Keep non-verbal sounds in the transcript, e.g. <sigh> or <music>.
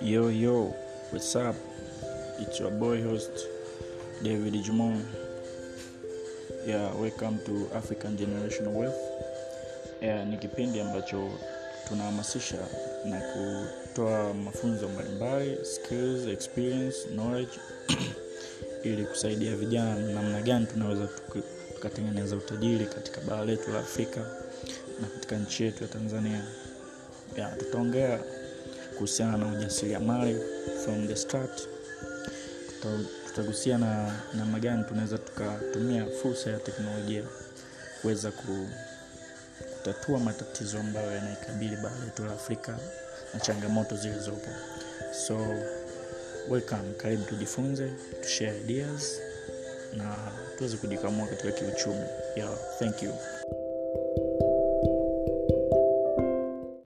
Yo, yo, what's up? It's your boy host, David Jumon. Yeah, welcome to African Generation Wealth. Yeah, ni kipindi ambacho tunahamasisha na kutoa mafunzo mbalimbali, skills, experience, knowledge <clears throat> ili kusaidia vijana namna gani tunaweza tukatengeneza utajiri katika bara letu la Afrika na katika nchi yetu ya Tanzania. Yeah, tutaongea kuhusiana na ujasiriamali from the start Tuta- tutagusia na namna gani tunaweza tukatumia fursa ya teknolojia kuweza ku, kutatua matatizo ambayo yanaikabili bara letu la Afrika na changamoto zilizopo. So welcome, karibu tujifunze, tushare ideas na tuweze kujikamua katika kiuchumi. Yeah, thank you.